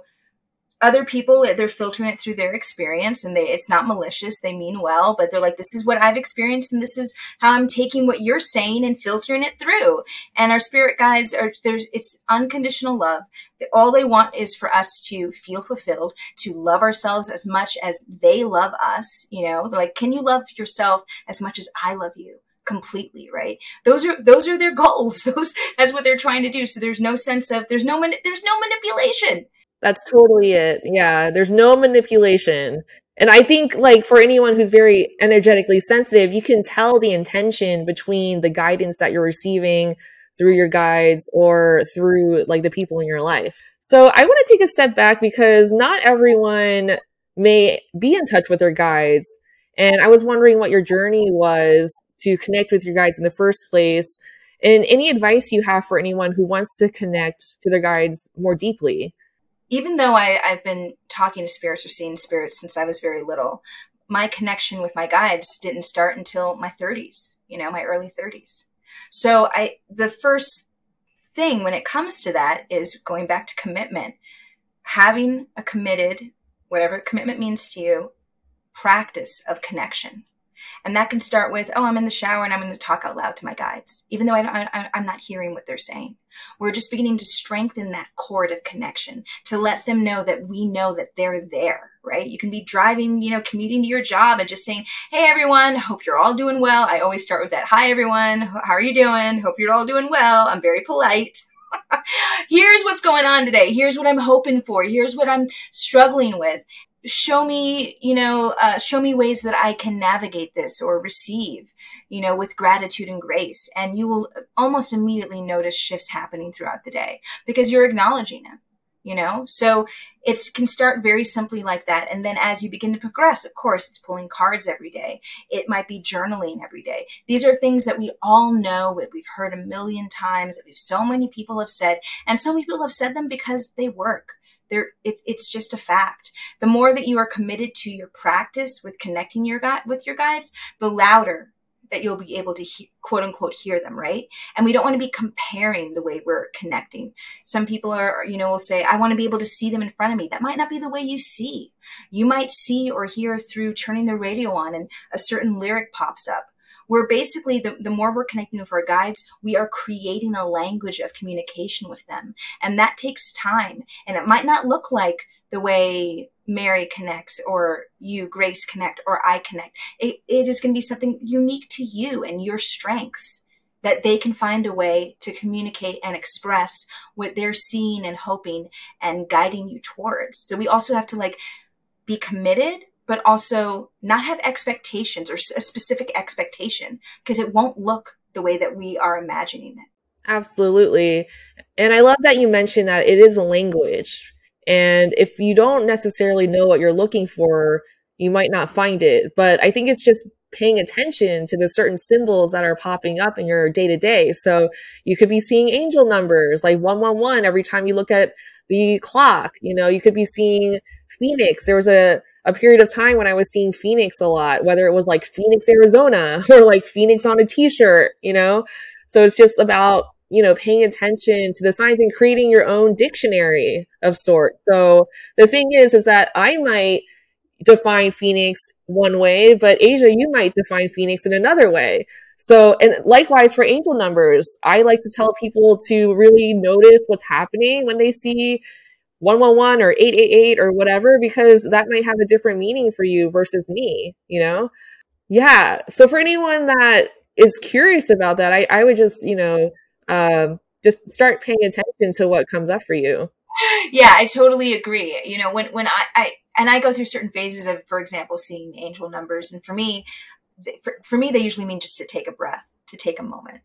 other people they're filtering it through their experience and they it's not malicious they mean well but they're like this is what i've experienced and this is how i'm taking what you're saying and filtering it through. And our spirit guides are there's it's unconditional love. All they want is for us to feel fulfilled to love ourselves as much as they love us you know? They're like can you love yourself as much as i love you? Completely right? Those are those are their <laughs> goals. Those that's what they're trying to do. So there's no sense of there's no there's no manipulation that's totally it yeah there's no manipulation and I think like for anyone who's very energetically sensitive, you can tell the intention between the guidance that you're receiving through your guides or through like the people in your life. So I want to take a step back because not everyone may be in touch with their guides. And I was wondering what your journey was to connect with your guides in the first place and any advice you have for anyone who wants to connect to their guides more deeply even though I, I've been talking to spirits or seeing spirits since I was very little, my connection with my guides didn't start until my 30s, you know, my early 30s. So I, the first thing when it comes to that is going back to commitment, having a committed, whatever commitment means to you, practice of connection. And that can start with, oh, I'm in the shower and I'm going to talk out loud to my guides, even though I, I'm not hearing what they're saying. We're just beginning to strengthen that cord of connection to let them know that we know that they're there, right? You can be driving, you know, commuting to your job and just saying, Hey, everyone, hope you're all doing well. I always start with that. Hi, everyone. How are you doing? Hope you're all doing well. I'm very polite. <laughs> Here's what's going on today. Here's what I'm hoping for. Here's what I'm struggling with show me, you know, uh, show me ways that I can navigate this or receive, you know, with gratitude and grace. And you will almost immediately notice shifts happening throughout the day because you're acknowledging them, you know? So it can start very simply like that. And then as you begin to progress, of course, it's pulling cards every day. It might be journaling every day. These are things that we all know, that we've heard a million times, that we've so many people have said, and so many people have said them because they work there, it's it's just a fact. The more that you are committed to your practice with connecting your guide with your guides, the louder that you'll be able to he- quote unquote hear them, right? And we don't want to be comparing the way we're connecting. Some people are, you know, will say, I want to be able to see them in front of me. That might not be the way you see. You might see or hear through turning the radio on and a certain lyric pops up we're basically the, the more we're connecting with our guides we are creating a language of communication with them. And that takes time. And it might not look like the way mary connects or you grace connect or i connect. It, it is going to be something unique to you and your strengths that they can find a way to communicate and express what they're seeing and hoping and guiding you towards. So we also have to like be committed but also not have expectations or a specific expectation because it won't look the way that we are imagining it. Absolutely. And I love that you mentioned that it is a language. And if you don't necessarily know what you're looking for, you might not find it. But I think it's just paying attention to the certain symbols that are popping up in your day to day. So you could be seeing angel numbers like 111 every time you look at the clock. You know, you could be seeing Phoenix. There was a a period of time when I was seeing Phoenix a lot, whether it was like Phoenix, Arizona <laughs> or like Phoenix on a t-shirt, you know? So it's just about, you know, paying attention to the signs and creating your own dictionary of sorts. So the thing is, is that I might define Phoenix one way, but Aja, you might define Phoenix in another way. So, and likewise for angel numbers, I like to tell people to really notice what's happening when they see 111 or 888 or whatever because that might have a different meaning for you versus me, you know? Yeah. So for anyone that is curious about that, I, I would just, you know, um, just start paying attention to what comes up for you. Yeah, I totally agree. You know, when, when I, I, and I go through certain phases of, for example, seeing angel numbers. And for me, for, for me, they usually mean just to take a breath, to take a moment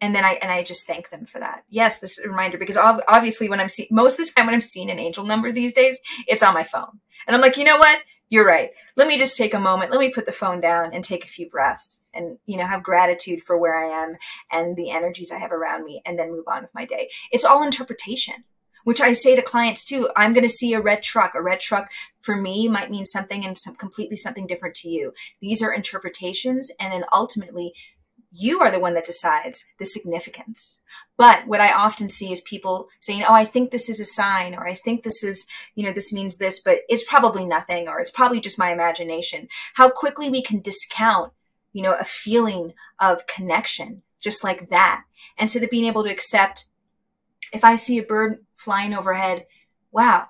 and then I and I just thank them for that. Yes, this is a reminder because obviously when I'm seeing most of the time when I'm seeing an angel number these days, it's on my phone, and I'm like, you know what? You're right. Let me just take a moment. Let me put the phone down and take a few breaths, and you know have gratitude for where I am and the energies I have around me, and then move on with my day. It's all interpretation. Which I say to clients too. I'm going to see a red truck. A red truck for me might mean something and some completely something different to you. These are interpretations, and then ultimately you are the one that decides the significance. But what I often see is people saying, Oh, I think this is a sign, or I think this is, you know, this means this, but it's probably nothing, or it's probably just my imagination. How quickly we can discount, you know, a feeling of connection just like that. Instead of being able to accept, if I see a bird flying overhead, wow,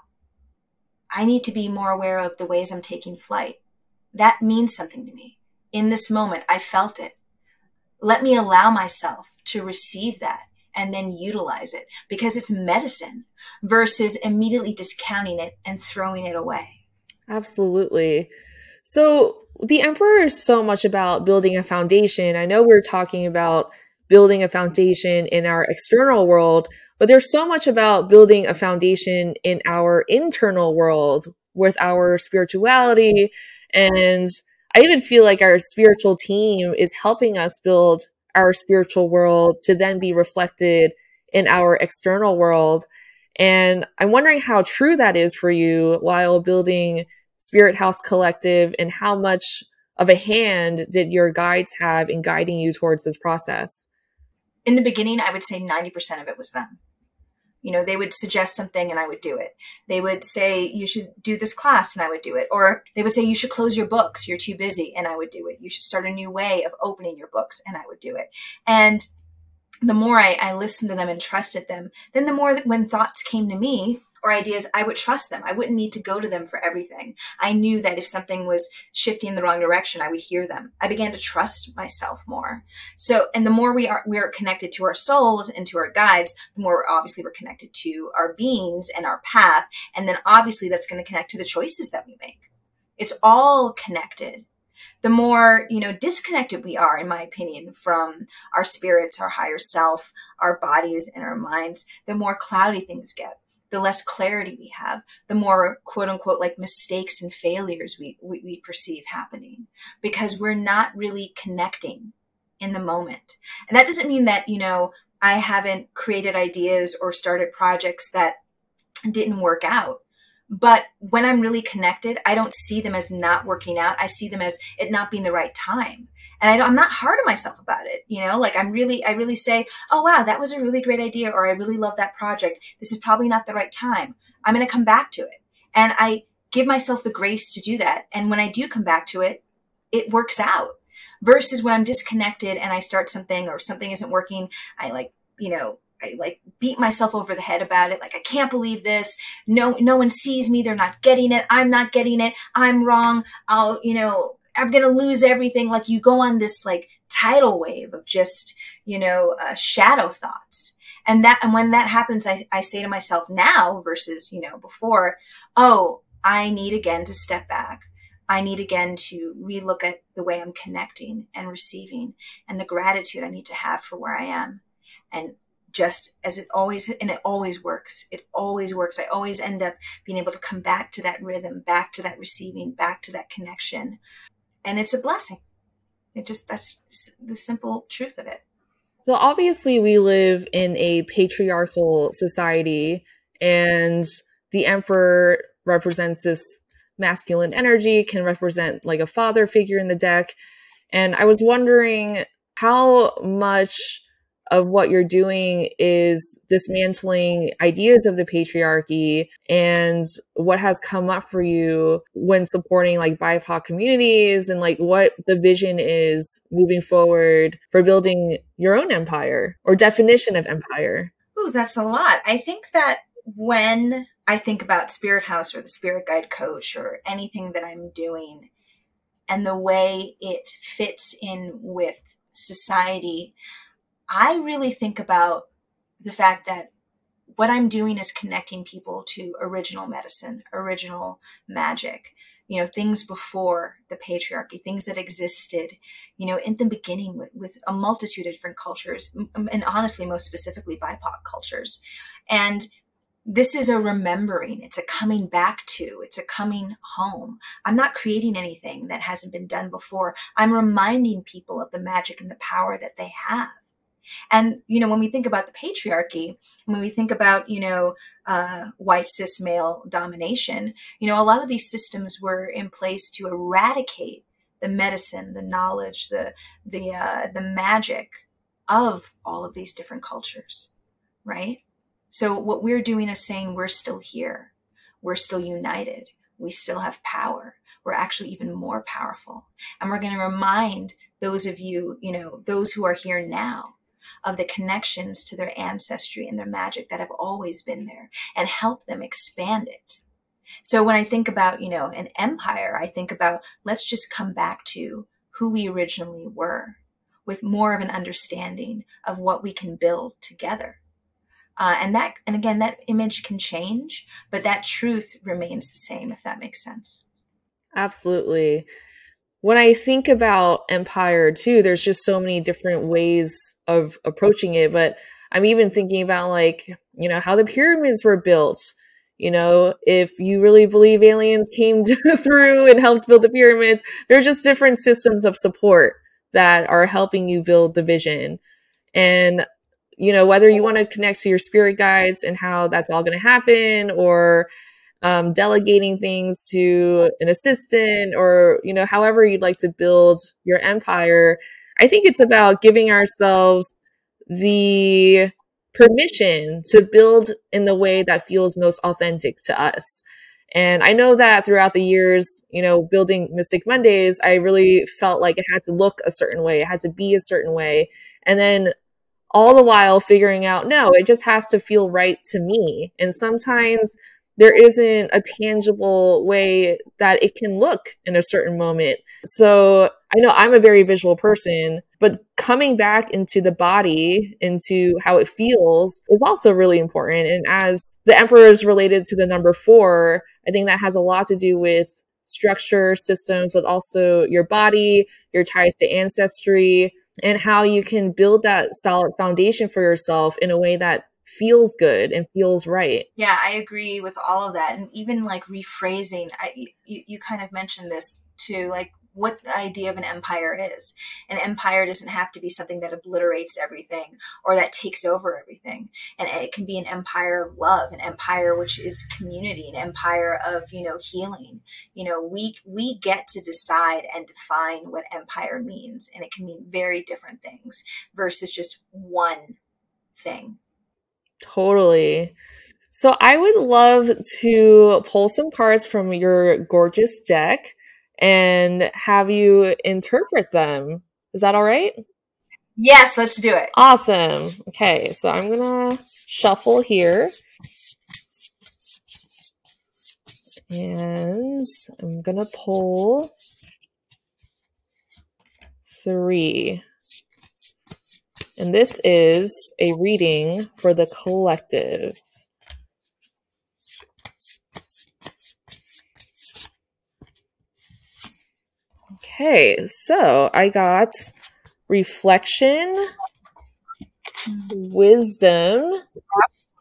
I need to be more aware of the ways I'm taking flight. That means something to me. In this moment, I felt it let me allow myself to receive that and then utilize it because it's medicine versus immediately discounting it and throwing it away. Absolutely. So, the Emperor is so much about building a foundation. I know we're talking about building a foundation in our external world, but there's so much about building a foundation in our internal world with our spirituality. And I even feel like our spiritual team is helping us build our spiritual world to then be reflected in our external world. And I'm wondering how true that is for you while building Spirit House Collective and how much of a hand did your guides have in guiding you towards this process? In the beginning, I would say 90% of it was them. You know, they would suggest something and I would do it. They would say, you should do this class and I would do it. Or they would say, you should close your books. You're too busy and I would do it. You should start a new way of opening your books and I would do it. And the more I, I listened to them and trusted them, then the more that when thoughts came to me, or ideas, I would trust them. I wouldn't need to go to them for everything. I knew that if something was shifting in the wrong direction, I would hear them. I began to trust myself more. So, and the more we are, we are connected to our souls and to our guides, the more obviously we're connected to our beings and our path. And then obviously that's going to connect to the choices that we make. It's all connected the more you know disconnected we are in my opinion from our spirits our higher self our bodies and our minds the more cloudy things get the less clarity we have, the more quote unquote like mistakes and failures we, we, we, perceive happening because we're not really connecting in the moment. And that doesn't mean that, you know, I haven't created ideas or started projects that didn't work out. But when I'm really connected, I don't see them as not working out. I see them as it not being the right time and I am not hard on myself about it. You know, like I'm really, I really say, oh wow, that was a really great idea, or I really love that project. This is probably not the right time. I'm going to come back to it, and I give myself the grace to do that. And when I do come back to it, it works out. Versus when I'm disconnected and I start something or something isn't working, I like, you know, I like beat myself over the head about it. Like, I can't believe this. No, no one sees me. They're not getting it. I'm not getting it. I'm wrong. I'll, you know, I'm going to lose everything. Like you go on this like tidal wave of just, you know, uh, shadow thoughts. And that, and when that happens, I, I say to myself now versus, you know, before, oh, I need again to step back. I need again to relook at the way I'm connecting and receiving and the gratitude I need to have for where I am. And just as it always, and it always works. It always works. I always end up being able to come back to that rhythm, back to that receiving, back to that connection and it's a blessing. It just that's the simple truth of it. So obviously we live in a patriarchal society and the emperor represents this masculine energy, can represent like a father figure in the deck. And I was wondering how much of what you're doing is dismantling ideas of the patriarchy and what has come up for you when supporting like BIPOC communities and like what the vision is moving forward for building your own empire or definition of empire. Ooh, that's a lot. I think that when I think about Spirit House or the Spirit Guide Coach or anything that I'm doing and the way it fits in with society, I really think about the fact that what I'm doing is connecting people to original medicine, original magic, you know, things before the patriarchy, things that existed, you know, in the beginning with, with a multitude of different cultures, and honestly, most specifically BIPOC cultures. And this is a remembering, it's a coming back to, it's a coming home. I'm not creating anything that hasn't been done before. I'm reminding people of the magic and the power that they have. And, you know, when we think about the patriarchy, when we think about, you know, uh, white cis male domination, you know, a lot of these systems were in place to eradicate the medicine, the knowledge, the, the, uh, the magic of all of these different cultures, right? So what we're doing is saying we're still here. We're still united. We still have power. We're actually even more powerful. And we're going to remind those of you, you know, those who are here now of the connections to their ancestry and their magic that have always been there and help them expand it. So when I think about, you know, an empire, I think about let's just come back to who we originally were with more of an understanding of what we can build together. Uh, and that, and again, that image can change, but that truth remains the same, if that makes sense. Absolutely. When I think about empire too, there's just so many different ways of approaching it. But I'm even thinking about like, you know, how the pyramids were built. You know, if you really believe aliens came <laughs> through and helped build the pyramids, there's just different systems of support that are helping you build the vision. And, you know, whether you want to connect to your spirit guides and how that's all going to happen or, um, delegating things to an assistant or you know however you'd like to build your empire. I think it's about giving ourselves the permission to build in the way that feels most authentic to us. And i know that throughout the years you know building mystic mondays i really felt like it had to look a certain way it had to be a certain way. And then all the while figuring out no it just has to feel right to me. And sometimes there isn't a tangible way that it can look in a certain moment. So I know I'm a very visual person, but coming back into the body, into how it feels is also really important. And as the emperor is related to the number four, I think that has a lot to do with structure systems, but also your body, your ties to ancestry, and how you can build that solid foundation for yourself in a way that feels good and feels right. Yeah, I agree with all of that. And even like rephrasing, I, you, you kind of mentioned this too, like what the idea of an empire is. An empire doesn't have to be something that obliterates everything or that takes over everything. And it can be an empire of love, an empire which is community, an empire of, you know, healing. You know, we we get to decide and define what empire means. And it can mean very different things versus just one thing. Totally. So I would love to pull some cards from your gorgeous deck and have you interpret them. Is that all right? Yes, let's do it. Awesome. Okay, so I'm going to shuffle here. And I'm going to pull three. And this is a reading for the collective. Okay, so I got reflection, wisdom,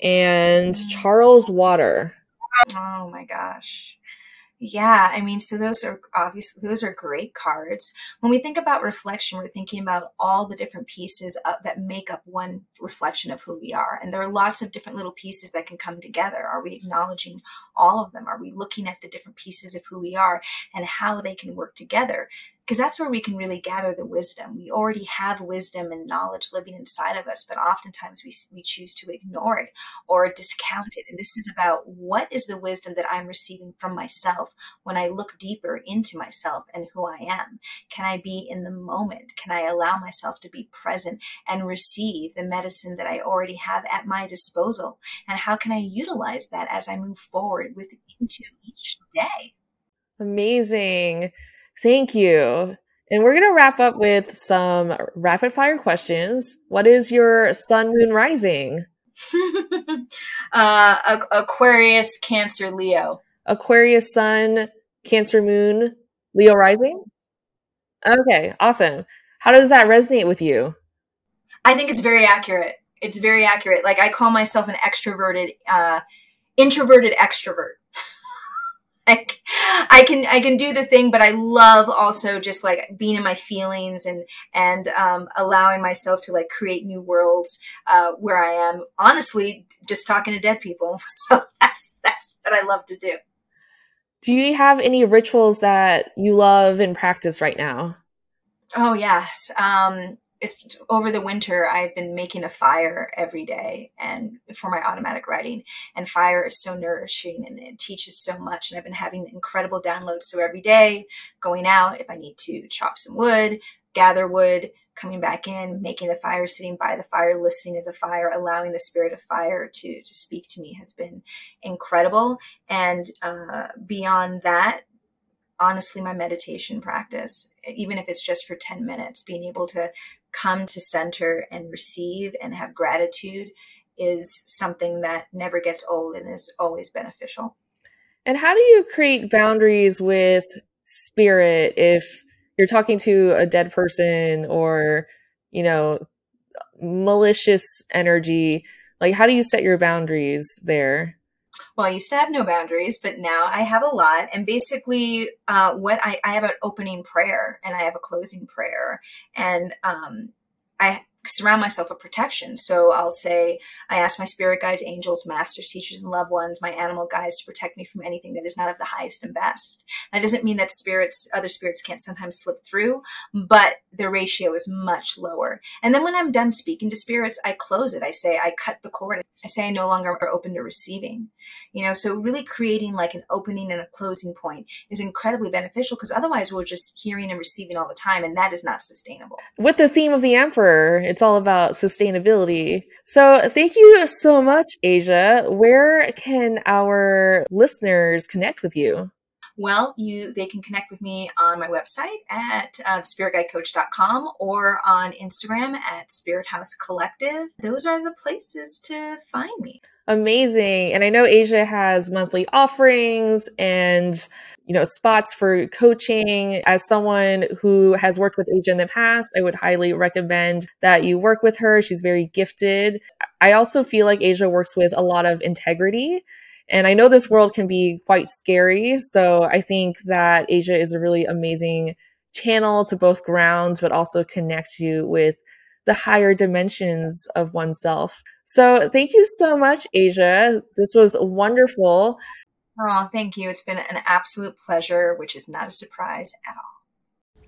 and Charles Water. Oh my gosh. Yeah, I mean, so those are obviously those are great cards. When we think about reflection, we're thinking about all the different pieces of, that make up one reflection of who we are, and there are lots of different little pieces that can come together. Are we acknowledging all of them? Are we looking at the different pieces of who we are and how they can work together? Because that's where we can really gather the wisdom. We already have wisdom and knowledge living inside of us, but oftentimes we, we choose to ignore it or discount it. And this is about what is the wisdom that I'm receiving from myself when I look deeper into myself and who I am? Can I be in the moment? Can I allow myself to be present and receive the medicine that I already have at my disposal? And how can I utilize that as I move forward with into each day? Amazing. Thank you. And we're going to wrap up with some rapid fire questions. What is your sun, moon, rising? <laughs> uh, Aquarius, Cancer, Leo. Aquarius, sun, Cancer, moon, Leo, rising? Okay, awesome. How does that resonate with you? I think it's very accurate. It's very accurate. Like I call myself an extroverted, uh, introverted extrovert like I can I can do the thing, but I love also just like being in my feelings and and um, allowing myself to like create new worlds uh, where I am honestly just talking to dead people. <laughs> So that's that's what I love to do. Do you have any rituals that you love and practice right now? Oh yes. Um, if over the winter I've been making a fire every day and for my automatic writing and fire is so nourishing and it teaches so much and I've been having incredible downloads. So every day going out if I need to chop some wood gather wood coming back in making the fire sitting by the fire listening to the fire allowing the spirit of fire to to speak to me has been incredible. And uh, beyond that honestly my meditation practice even if it's just for 10 minutes being able to come to center and receive and have gratitude is something that never gets old and is always beneficial. And how do you create boundaries with spirit if you're talking to a dead person or, you know, malicious energy? Like, how do you set your boundaries there? Well, I used to have no boundaries, but now I have a lot. And basically, uh, what I, I have an opening prayer and I have a closing prayer. And um, I surround myself with protection. So I'll say, I ask my spirit guides, angels, masters, teachers, and loved ones, my animal guides to protect me from anything that is not of the highest and best. That doesn't mean that spirits, other spirits can't sometimes slip through, but the ratio is much lower. And then when I'm done speaking to spirits, I close it. I say, I cut the cord. I say, I no longer are open to receiving. You know, so really creating like an opening and a closing point is incredibly beneficial because otherwise we're just hearing and receiving all the time, and that is not sustainable. With the theme of the emperor, it's all about sustainability. So thank you so much, Aja. Where can our listeners connect with you? Well, you they can connect with me on my website at uh, spiritguidecoach.com or on Instagram at Spirit House Collective. Those are the places to find me. Amazing. And I know Aja has monthly offerings and you know spots for coaching as someone who has worked with Aja in the past I would highly recommend that you work with her she's very gifted I also feel like Aja works with a lot of integrity and I know this world can be quite scary. So I think that Aja is a really amazing channel to both ground, but also connect you with the higher dimensions of oneself. So thank you so much, Aja. This was wonderful. Oh, thank you. It's been an absolute pleasure, which is not a surprise at all.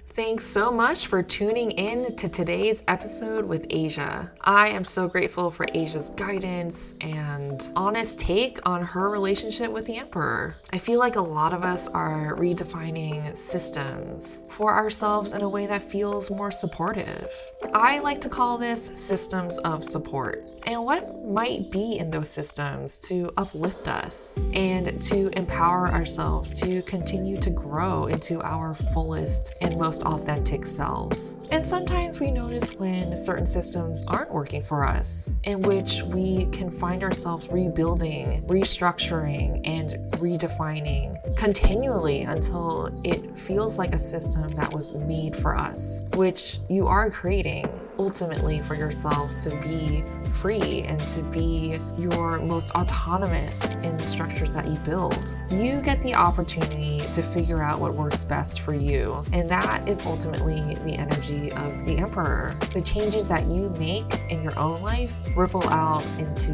Thanks so much for tuning in to today's episode with Aja. I am so grateful for Aja's guidance and honest take on her relationship with the Emperor. I feel like a lot of us are redefining systems for ourselves in a way that feels more supportive. I like to call this systems of support. And what might be in those systems to uplift us and to empower ourselves to continue to grow into our fullest and most authentic selves. And sometimes we notice when certain systems aren't working for us, in which we can find ourselves rebuilding, restructuring, and redefining continually until it feels like a system that was made for us, which you are creating ultimately for yourselves to be free and to be your most autonomous in the structures that you build. You get the opportunity to figure out what works best for you, and that is ultimately the energy of the Emperor. The changes that you make in your own life ripple out into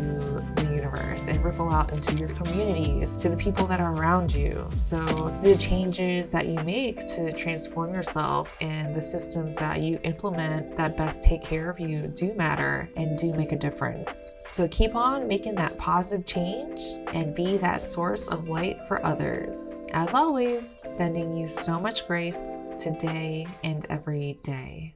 the universe and ripple out into your communities, to the people that are around you. So, the changes that you make to transform yourself and the systems that you implement that best take care of you do matter and do make a difference. So, keep on making that positive change and be that source of light for others. As always, sending you so much grace today and every day.